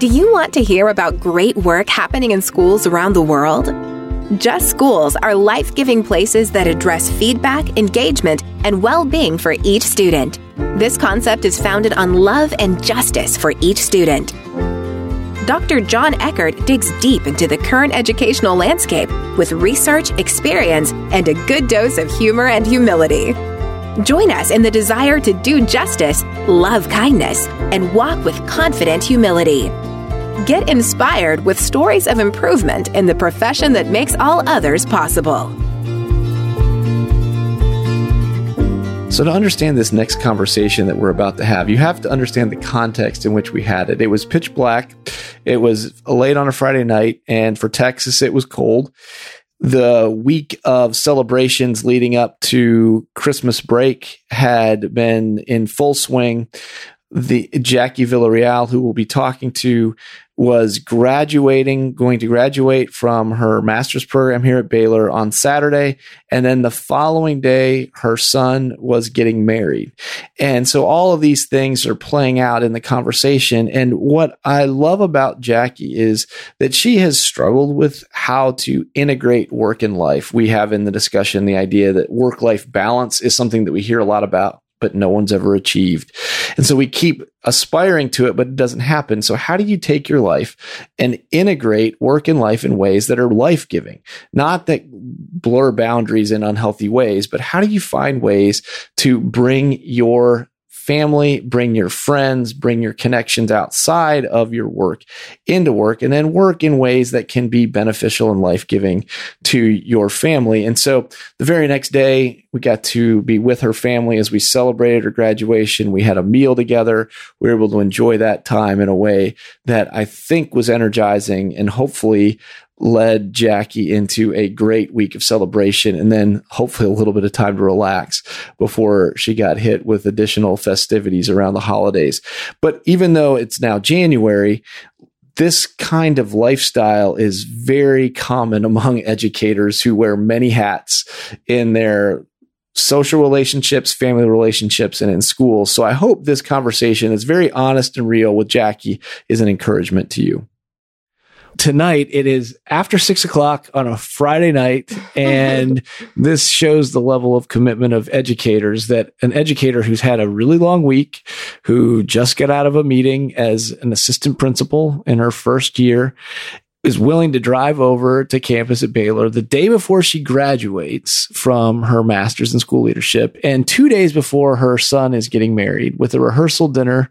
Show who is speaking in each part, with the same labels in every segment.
Speaker 1: Do you want to hear about great work happening in schools around the world? Just Schools are life giving places that address feedback, engagement, and well being for each student. This concept is founded on love and justice for each student. Dr. Jon Eckert digs deep into the current educational landscape with research, experience, and a good dose of humor and humility. Join us in the desire to do justice, love kindness, and walk with confident humility. Get inspired with stories of improvement in the profession that makes all others possible.
Speaker 2: So, to understand this next conversation that we're about to have, you have to understand the context in which we had it. It was pitch black, it was late on a Friday night, and for Texas, it was cold. The week of celebrations leading up to Christmas break had been in full swing the Jackie Villareal, who we'll be talking to, was graduating, going to graduate from her master's program here at Baylor on Saturday. And then the following day, her son was getting married. And so all of these things are playing out in the conversation. And what I love about Jackie is that she has struggled with how to integrate work and life. We have in the discussion the idea that work life balance is something that we hear a lot about but no one's ever achieved. And so we keep aspiring to it, but it doesn't happen. So how do you take your life and integrate work and life in ways that are life giving? Not that blur boundaries in unhealthy ways, but how do you find ways to bring your family, bring your friends, bring your connections outside of your work into work, and then work in ways that can be beneficial and life giving to your family. And so the very next day, we got to be with her family as we celebrated her graduation. We had a meal together. We were able to enjoy that time in a way that I think was energizing and hopefully led Jackie into a great week of celebration and then hopefully a little bit of time to relax before she got hit with additional festivities around the holidays. But even though it's now January, this kind of lifestyle is very common among educators who wear many hats in their social relationships, family relationships, and in school. So I hope this conversation is very honest and real with Jackie is an encouragement to you tonight it is after six o'clock on a Friday night, and this shows the level of commitment of educators that an educator who's had a really long week, who just got out of a meeting as an assistant principal in her first year, is willing to drive over to campus at Baylor the day before she graduates from her master's in school leadership and two days before her son is getting married with a rehearsal dinner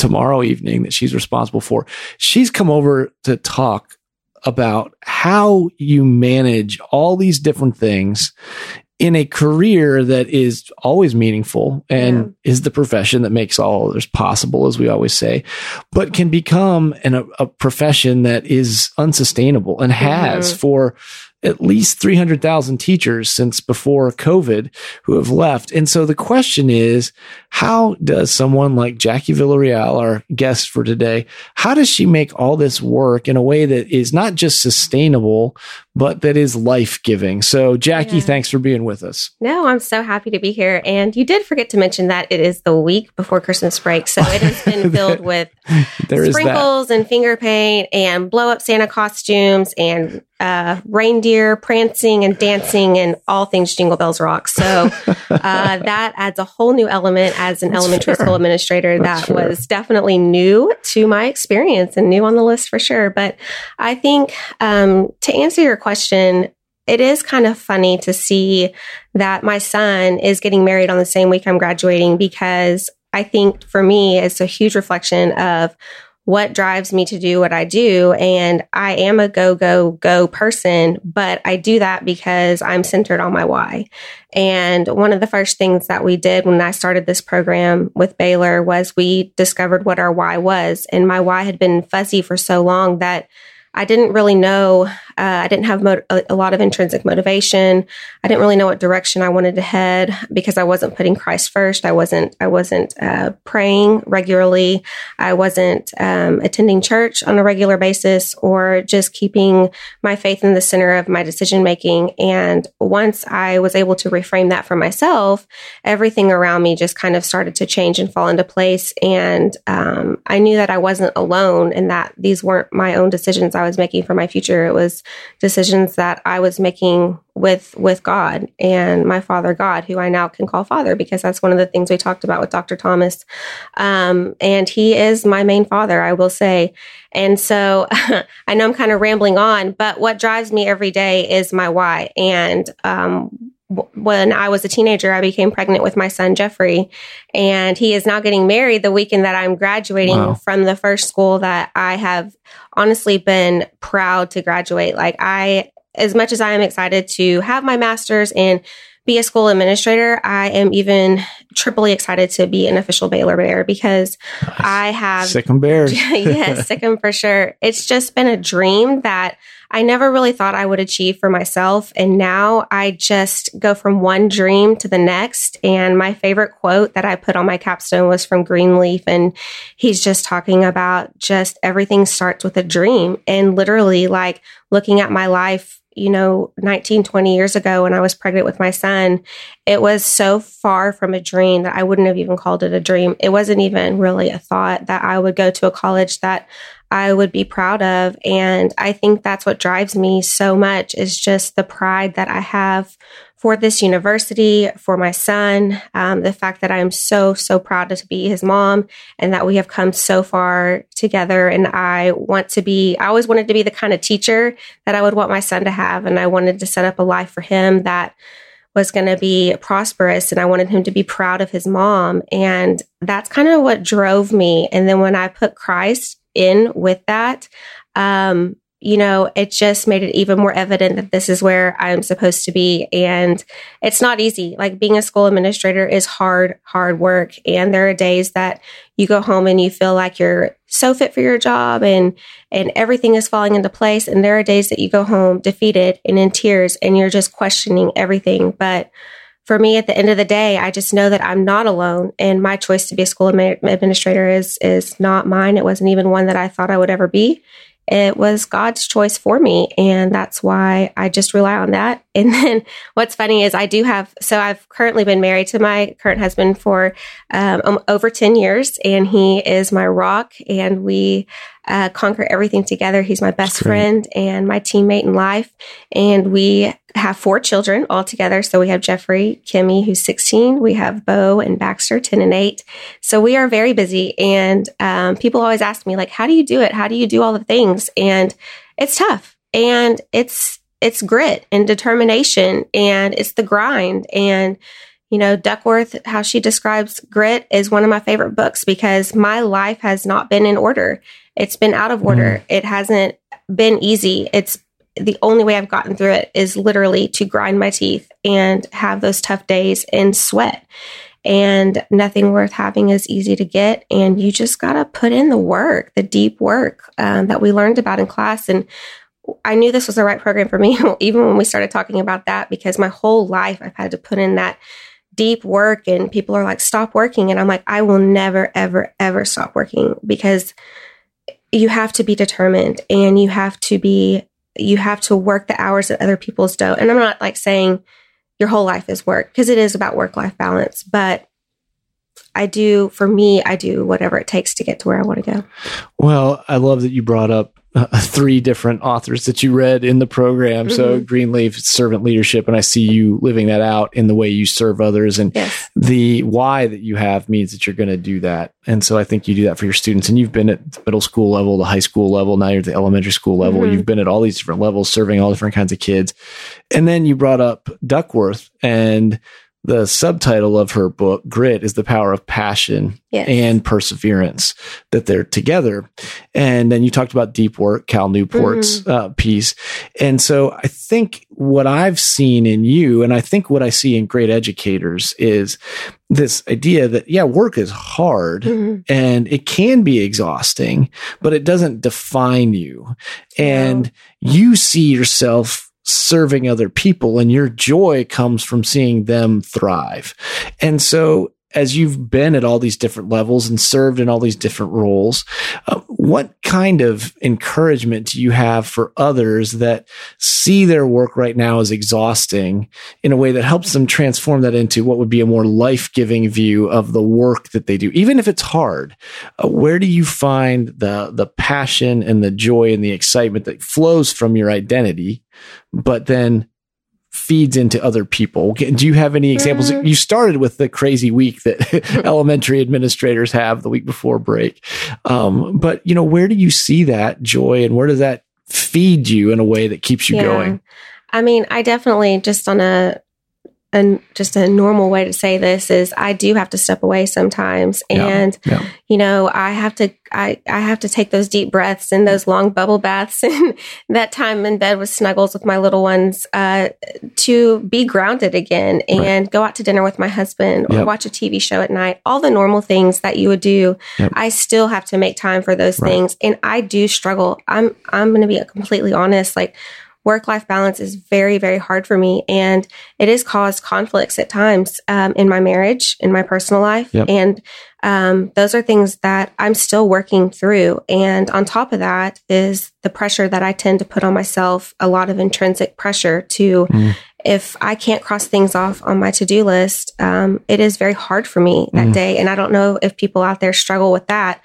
Speaker 2: tomorrow evening that she's responsible for. She's come over to talk about how you manage all these different things in a career that is always meaningful and yeah. is the profession that makes all others possible, as we always say, but can become an, a, a profession that is unsustainable and has mm-hmm. for at least 300,000 teachers since before COVID who have left. And so the question is, how does someone like Jackie Villareal, our guest for today, how does she make all this work in a way that is not just sustainable, but that is life giving? So, Jackie, yeah. thanks for being with us.
Speaker 3: No, I'm so happy to be here. And you did forget to mention that it is the week before Christmas break. So, it has been filled with sprinkles and finger paint and blow up Santa costumes and uh, reindeer prancing and dancing and all things Jingle Bells Rock. So uh, that adds a whole new element as an That's elementary fair. school administrator. That's that fair. was definitely new to my experience and new on the list for sure. But I think um, to answer your question, it is kind of funny to see that my son is getting married on the same week I'm graduating because I think for me, it's a huge reflection of what drives me to do what I do. And I am a go, go, go person, but I do that because I'm centered on my why. And one of the first things that we did when I started this program with Baylor was we discovered what our why was. And my why had been fuzzy for so long that I didn't really know Uh, I didn't have mo- a, lot of intrinsic motivation. I didn't really know what direction I wanted to head because I wasn't putting Christ first. I wasn't. I wasn't uh, praying regularly. I wasn't um, attending church on a regular basis or just keeping my faith in the center of my decision making. And once I was able to reframe that for myself, everything around me just kind of started to change and fall into place. And um, I knew that I wasn't alone and that these weren't my own decisions I was making for my future. It was decisions that I was making with with God and my Father God, who I now can call Father because that's one of the things we talked about with Dr. Thomas. Um, and he is my main father, I will say. And so I know I'm kind of rambling on, but what drives me every day is my why. And um, when I was a teenager, I became pregnant with my son, Jeffrey, and he is now getting married the weekend that I'm graduating wow. from the first school that I have honestly been proud to graduate. Like, I, as much as I am excited to have my master's and be a school administrator, I am even triply excited to be an official Baylor Bear because nice. I have
Speaker 2: Sic 'em bears.
Speaker 3: yes, Sic 'em for sure. It's just been a dream that I never really thought I would achieve for myself. And now I just go from one dream to the next. And my favorite quote that I put on my capstone was from Greenleaf. And he's just talking about just everything starts with a dream and literally like looking at my life you know 19 20 years ago when i was pregnant with my son it was so far from a dream that i wouldn't have even called it a dream it wasn't even really a thought that i would go to a college that I would be proud of. And I think that's what drives me so much is just the pride that I have for this university, for my son, um, the fact that I'm so, so proud to be his mom and that we have come so far together. And I want to be, I always wanted to be the kind of teacher that I would want my son to have. And I wanted to set up a life for him that was going to be prosperous and I wanted him to be proud of his mom. And that's kind of what drove me. And then when I put Christ in with that, um, you know, it just made it even more evident that this is where I'm supposed to be. And it's not easy. Like being a school administrator is hard, hard work. And there are days that you go home and you feel like you're so fit for your job and, and everything is falling into place. And there are days that you go home defeated and in tears and you're just questioning everything. But for me at the end of the day i just know that i'm not alone and my choice to be a school administrator is is not mine. It wasn't even one that i thought i would ever be. It was god's choice for me and that's why i just rely on that. And then what's funny is i do have so i've currently been married to my current husband for um, over 10 years and he is my rock and we uh, conquer everything together. He's my best friend and my teammate in life. And we have four children all together. So we have Jeffrey, Kimmy, who's 16. We have Bo and Baxter, 10 and 8. So we are very busy. And um, people always ask me, like, how do you do it? How do you do all the things? And it's tough. And it's, it's grit and determination and it's the grind. And you know, Duckworth, how she describes grit is one of my favorite books because my life has not been in order. It's been out of order. Mm. It hasn't been easy. It's the only way I've gotten through it is literally to grind my teeth and have those tough days and sweat. And nothing worth having is easy to get. And you just got to put in the work, the deep work um, that we learned about in class. And I knew this was the right program for me, even when we started talking about that, because my whole life I've had to put in that deep work. And people are like, stop working. And I'm like, I will never, ever, ever stop working because you have to be determined and you have to be you have to work the hours that other people's don't and i'm not like saying your whole life is work because it is about work life balance but i do for me i do whatever it takes to get to where i want to go
Speaker 2: well i love that you brought up uh, three different authors that you read in the program. Mm-hmm. So Greenleaf, servant leadership, and I see you living that out in the way you serve others. And yes. the why that you have means that you're going to do that. And so I think you do that for your students. And you've been at the middle school level, the high school level, now you're at the elementary school level. Mm-hmm. You've been at all these different levels, serving all different kinds of kids. And then you brought up Duckworth and the subtitle of her book, Grit, is the power of passion yes. and perseverance, that they're together. And then you talked about deep work, Cal Newport's mm-hmm. uh, piece. And so I think what I've seen in you, and I think what I see in great educators is this idea that, yeah, work is hard mm-hmm. and it can be exhausting, but it doesn't define you. And no. you see yourself serving other people and your joy comes from seeing them thrive. And so as you've been at all these different levels and served in all these different roles, uh, what kind of encouragement do you have for others that see their work right now as exhausting in a way that helps them transform that into what would be a more life giving view of the work that they do, even if it's hard? Uh, where do you find the the passion and the joy and the excitement that flows from your identity but then feeds into other people. Do you have any examples? Mm-hmm. You started with the crazy week that elementary administrators have the week before break. Um, but you know, where do you see that joy and where does that feed you in a way that keeps you yeah. going?
Speaker 3: I mean, I definitely just on a and just a normal way to say this is I do have to step away sometimes and yeah, yeah. you know I have to I, I have to take those deep breaths and those long bubble baths and that time in bed with snuggles with my little ones uh, to be grounded again and right. go out to dinner with my husband or yep. watch a TV show at night all the normal things that you would do yep. I still have to make time for those right. things and I do struggle I'm I'm going to be completely honest like work life balance is very, very hard for me. And it has caused conflicts at times um, in my marriage, in my personal life. Yep. And um, those are things that I'm still working through. And on top of that is the pressure that I tend to put on myself, a lot of intrinsic pressure to. Mm. If I can't cross things off on my to do list, um, it is very hard for me that mm. day. And I don't know if people out there struggle with that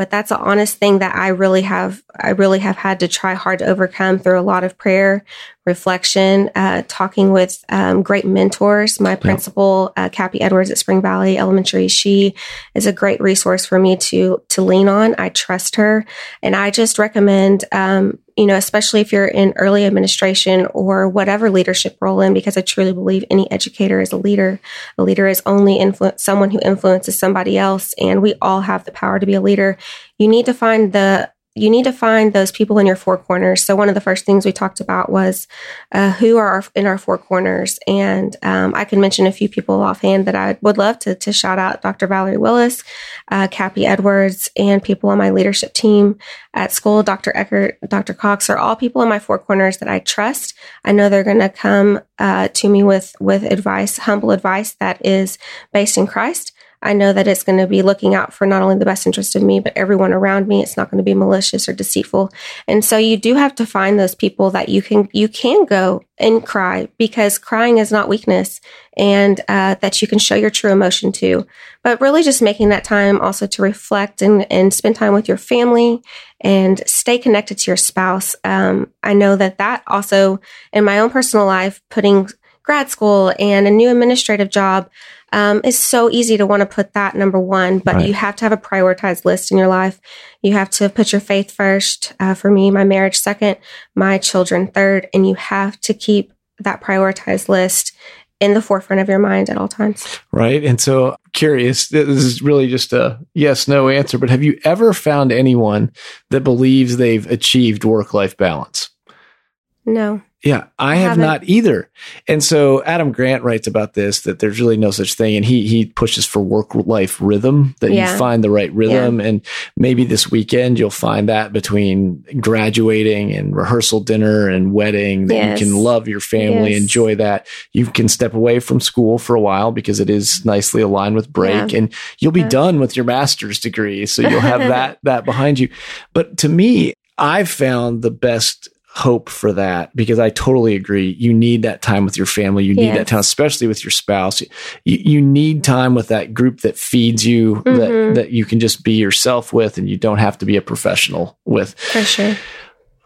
Speaker 3: but that's an honest thing that I really have, I really have had to try hard to overcome through a lot of prayer, reflection, uh, talking with um, great mentors. My principal, uh, Cappy Edwards at Spring Valley Elementary, she is a great resource for me to to lean on. I trust her, and I just recommend um, you know, especially if you're in early administration or whatever leadership role in, because I truly believe any educator is a leader. A leader is only influence someone who influences somebody else, and we all have the power to be a leader. You need to find the you need to find those people in your four corners. So one of the first things we talked about was uh, who are our, in our four corners, and um, I can mention a few people offhand that I would love to, to shout out: Dr. Valerie Willis, uh, Cappy Edwards, and people on my leadership team at school. Dr. Eckert, Dr. Cox are all people in my four corners that I trust. I know they're going to come uh, to me with with advice, humble advice that is based in Christ. I know that it's going to be looking out for not only the best interest of me, but everyone around me. It's not going to be malicious or deceitful. And so you do have to find those people that you can, you can go and cry because crying is not weakness and uh, that you can show your true emotion to. But really just making that time also to reflect and, and spend time with your family and stay connected to your spouse. Um, I know that that also in my own personal life, putting grad school and a new administrative job, um, it's so easy to want to put that number one, but right. you have to have a prioritized list in your life. You have to put your faith first. Uh, for me, my marriage second, my children third, and you have to keep that prioritized list in the forefront of your mind at all times.
Speaker 2: Right. And so curious, this is really just a yes, no answer, but have you ever found anyone that believes they've achieved work life balance?
Speaker 3: No.
Speaker 2: Yeah, I, I have haven't. not either. And so Adam Grant writes about this that there's really no such thing and he he pushes for work life rhythm that yeah. you find the right rhythm yeah. and maybe this weekend you'll find that between graduating and rehearsal dinner and wedding that yes. you can love your family, yes. enjoy that. You can step away from school for a while because it is nicely aligned with break yeah. and you'll be done with your master's degree so you'll have that that behind you. But to me, I've found the best hope for that because I totally agree. You need that time with your family. You need yes. that time, especially with your spouse. You, you need time with that group that feeds you, mm-hmm. that, that you can just be yourself with and you don't have to be a professional with.
Speaker 3: For sure.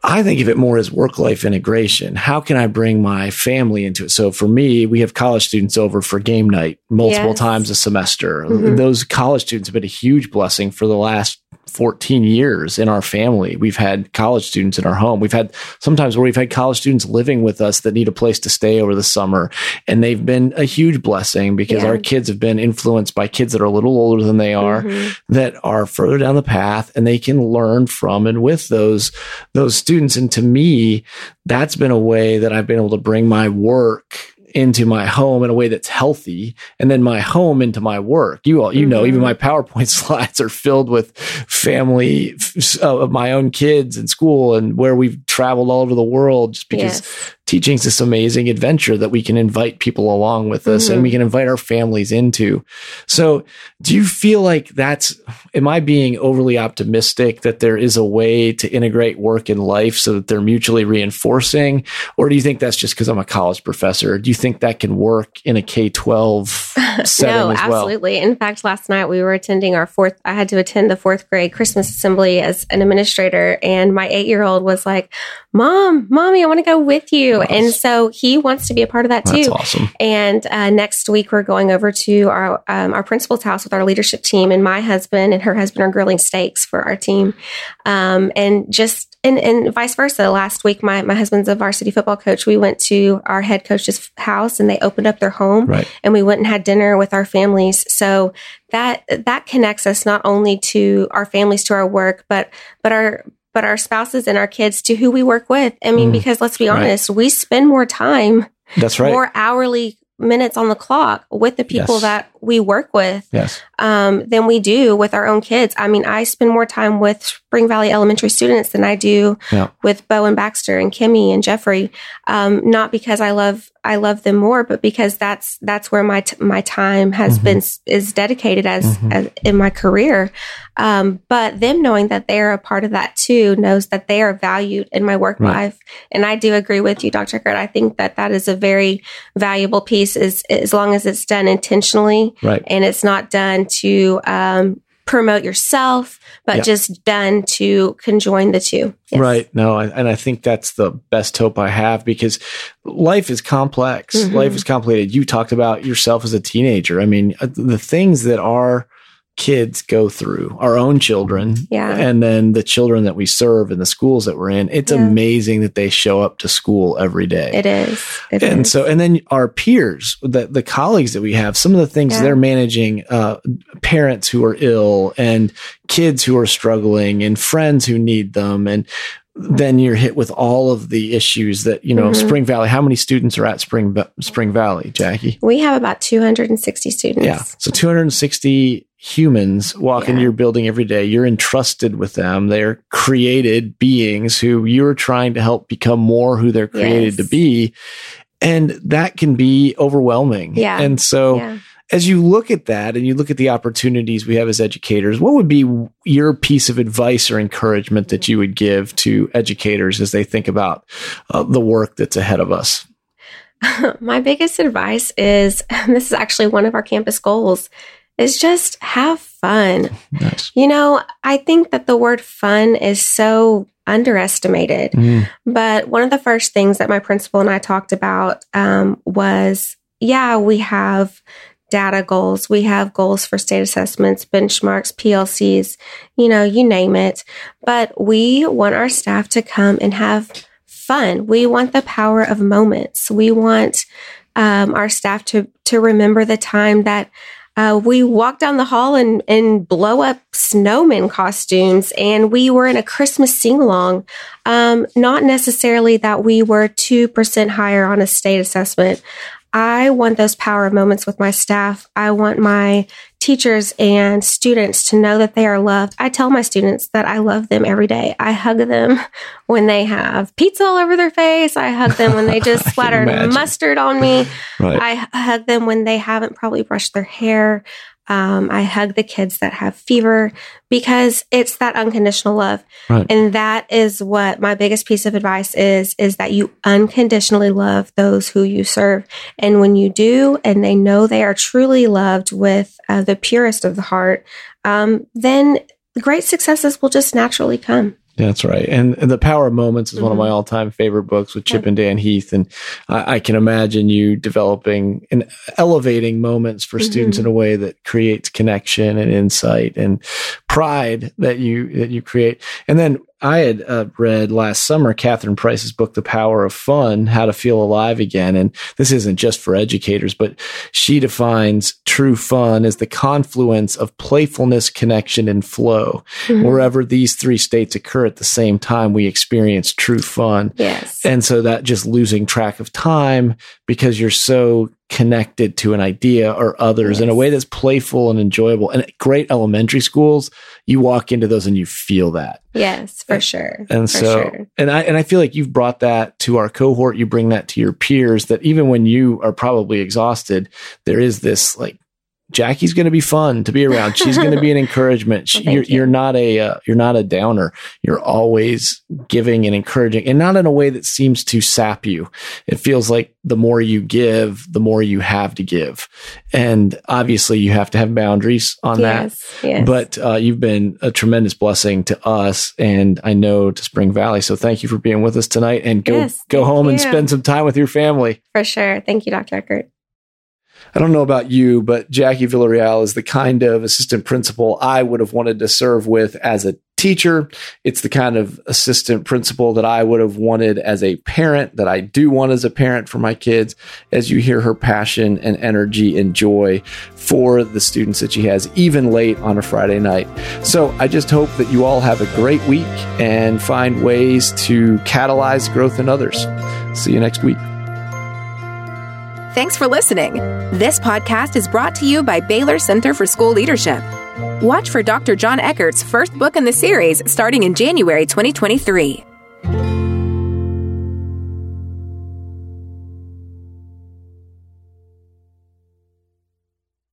Speaker 2: I think of it more as work life integration. How can I bring my family into it? So for me, we have college students over for game night multiple yes. times a semester. Mm-hmm. Those college students have been a huge blessing for the last 14 years in our family. We've had college students in our home. We've had sometimes where we've had college students living with us that need a place to stay over the summer. And they've been a huge blessing because yeah. our kids have been influenced by kids that are a little older than they are, mm-hmm. that are further down the path and they can learn from and with those, those students. And to me, that's been a way that I've been able to bring my work into my home in a way that's healthy and then my home into my work. You all, you mm-hmm. know, even mm-hmm. my PowerPoint slides are filled with family uh, of my own kids in school and where we've traveled all over the world just because yes teaching is this amazing adventure that we can invite people along with us mm-hmm. and we mm-hmm. can invite our families into. So do you feel like that's, am I being overly optimistic that there is a way to integrate work and life so that they're mutually reinforcing? Or do you think that's just because I'm a college professor? Do you think that can work in a K 12 setting no,
Speaker 3: as well? absolutely. In fact, last night we were attending our fourth, I had to attend the fourth grade Christmas assembly as an administrator and my eight year old was like, mom, mommy, I want to go with you. Nice. And so he wants to be a part of that too.
Speaker 2: That's awesome.
Speaker 3: And uh, next week we're going over to our um, our principal's house with our leadership team, and my husband and her husband are grilling steaks for our team, um, and just and, and vice versa. Last week, my my husband's a varsity football coach. We went to our head coach's house, and they opened up their home,
Speaker 2: right.
Speaker 3: and we went and had dinner with our families. So that that connects us not only to our families to our work, but but our but our spouses and our kids to who we work with. I mean, mm, because let's be honest, right. we spend more time.
Speaker 2: That's right.
Speaker 3: More hourly minutes on the clock with the people yes. that we work with
Speaker 2: yes.
Speaker 3: um, than we do with our own kids. I mean, I spend more time with Spring Valley Elementary students than I do yeah. with Bo and Baxter and Kimmy and Jeffrey. Um, not because I love I love them more, but because that's that's where my t- my time has mm-hmm. been is dedicated as, mm-hmm. as in my career. Um, but them knowing that they're a part of that too knows that they are valued in my work right. life, and I do agree with you, Dr. Eckert. I think that that is a very valuable piece. Is as long as it's done intentionally,
Speaker 2: right.
Speaker 3: and it's not done to um, promote yourself, but yep. just done to conjoin the two.
Speaker 2: Yes. Right. No, and I think that's the best hope I have because life is complex. Mm-hmm. Life is complicated. You talked about yourself as a teenager. I mean, uh, the things that are kids go through, our own children,
Speaker 3: yeah.
Speaker 2: and then the children that we serve in the schools that we're in. It's yeah. amazing that they show up to school every day.
Speaker 3: It is. It
Speaker 2: and
Speaker 3: is.
Speaker 2: so, and then our peers, the, the colleagues that we have, some of the things yeah. they're managing, uh, parents who are ill and kids who are struggling and friends who need them. And then you're hit with all of the issues that you know mm-hmm. Spring Valley. How many students are at Spring Spring Valley, Jackie?
Speaker 3: We have about 260 students.
Speaker 2: Yeah, so 260 humans walk yeah. into your building every day. You're entrusted with them. They're created beings who you're trying to help become more who they're created yes. to be, and that can be overwhelming.
Speaker 3: Yeah,
Speaker 2: and so. Yeah as you look at that and you look at the opportunities we have as educators, what would be your piece of advice or encouragement that you would give to educators as they think about uh, the work that's ahead of us?
Speaker 3: My biggest advice is this is actually one of our campus goals is just have fun. Nice. You know, I think that the word fun is so underestimated. Mm. But one of the first things that my principal and I talked about um, was yeah, we have data goals. We have goals for state assessments, benchmarks, PLCs, you know, you name it. But we want our staff to come and have fun. We want the power of moments. We want um, our staff to to remember the time that uh, we walk down the hall and, and blow up snowman costumes, and we were in a Christmas sing along. Um, not necessarily that we were 2% higher on a state assessment, I want those power moments with my staff. I want my teachers and students to know that they are loved. I tell my students that I love them every day. I hug them when they have pizza all over their face. I hug them when they just splattered mustard on me. Right. I hug them when they haven't probably brushed their hair. Um, I hug the kids that have fever because it's that unconditional love. Right. And that is what my biggest piece of advice is, is that you unconditionally love those who you serve. And when you do, and they know they are truly loved with uh, the purest of the heart, um, then great successes will just naturally come.
Speaker 2: That's right. And, and The Power of Moments is mm-hmm. one of my mm-hmm. all time favorite books with Chip and Dan Heath. And I, I, can imagine you developing and elevating moments for mm-hmm. students in a way that creates connection and insight and pride that you that you create. And then I had uh, read last summer Catherine Price's book, The Power of Fun How to Feel Alive Again. And this isn't just for educators, but she defines true fun as the confluence of playfulness, connection, and flow. Mm-hmm. Wherever these three states occur at the same time, we experience true fun.
Speaker 3: Yes.
Speaker 2: And so that just losing track of time because you're so connected to an idea or others yes. in a way that's playful and enjoyable. And great elementary schools, you walk into those and you feel that.
Speaker 3: Yes, for sure.
Speaker 2: And
Speaker 3: for
Speaker 2: so,
Speaker 3: sure.
Speaker 2: and I and I feel like you've brought that to our cohort. You bring that to your peers. That even when you are probably exhausted, there is this like Jackie's going to be fun to be around. She's going to be an encouragement. well, you're, you. are not a uh, you're not a downer. You're always giving and encouraging, and not in a way that seems to sap you. It feels like the more you give, the more you have to give, and obviously you have to have boundaries on yes, that. Yes. But uh, you've been a tremendous blessing to us, and I know to Spring Valley. So thank you for being with us tonight, and go yes, go home you. and spend some time with your family.
Speaker 3: For sure. Thank you, Dr. Eckert.
Speaker 2: I don't know about you, but Jackie Villareal is the kind of assistant principal I would have wanted to serve with as a teacher. It's the kind of assistant principal that I would have wanted as a parent, that I do want as a parent for my kids, as you hear her passion and energy and joy for the students that she has, even late on a Friday night. So I just hope that you all have a great week and find ways to catalyze growth in others. See you next week.
Speaker 1: Thanks for listening. This podcast is brought to you by Baylor Center for School Leadership. Watch for Dr. Jon Eckert's first book in the series starting in January 2023.